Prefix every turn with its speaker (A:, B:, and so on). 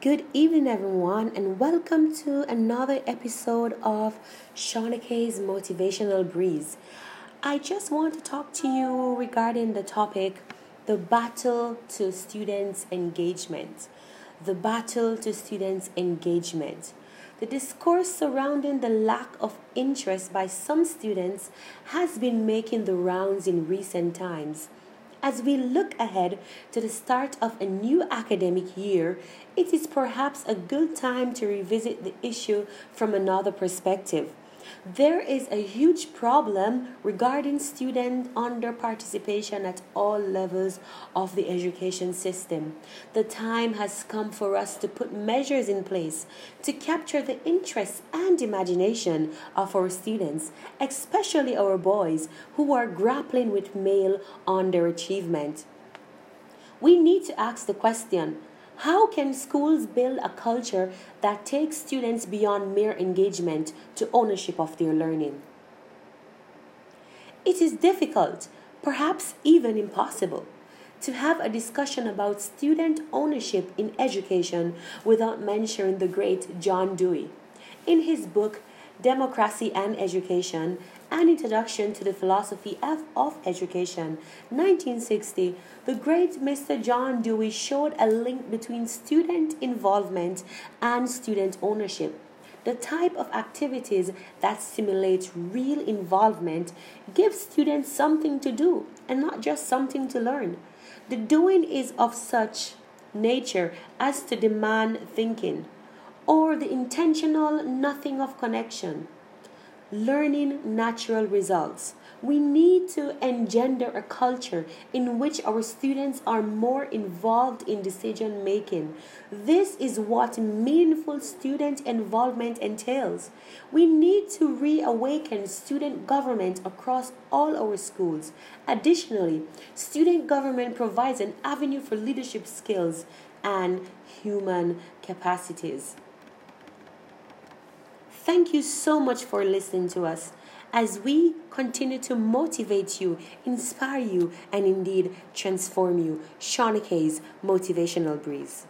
A: Good evening, everyone, and welcome to another episode of Shaunake's Motivational Breeze. I just want to talk to you regarding the topic the battle to students' engagement. The battle to students' engagement. The discourse surrounding the lack of interest by some students has been making the rounds in recent times. As we look ahead to the start of a new academic year, it is perhaps a good time to revisit the issue from another perspective. There is a huge problem regarding student under participation at all levels of the education system. The time has come for us to put measures in place to capture the interest and imagination of our students, especially our boys who are grappling with male underachievement. We need to ask the question how can schools build a culture that takes students beyond mere engagement to ownership of their learning? It is difficult, perhaps even impossible, to have a discussion about student ownership in education without mentioning the great John Dewey. In his book, Democracy and Education, an Introduction to the Philosophy of, Education, 1960, the great Mr. John Dewey showed a link between student involvement and student ownership. The type of activities that stimulate real involvement give students something to do and not just something to learn. The doing is of such nature as to demand thinking, or the intentional nothing of connection learning natural results. We need to engender a culture in which our students are more involved in decision making. This is what meaningful student involvement entails. We need to reawaken student government across all our schools. Additionally, student government provides an avenue for leadership skills and human capacities. Thank you so much for listening to us as we continue to motivate you, inspire you, and indeed transform you. Shauna Motivational Breeze.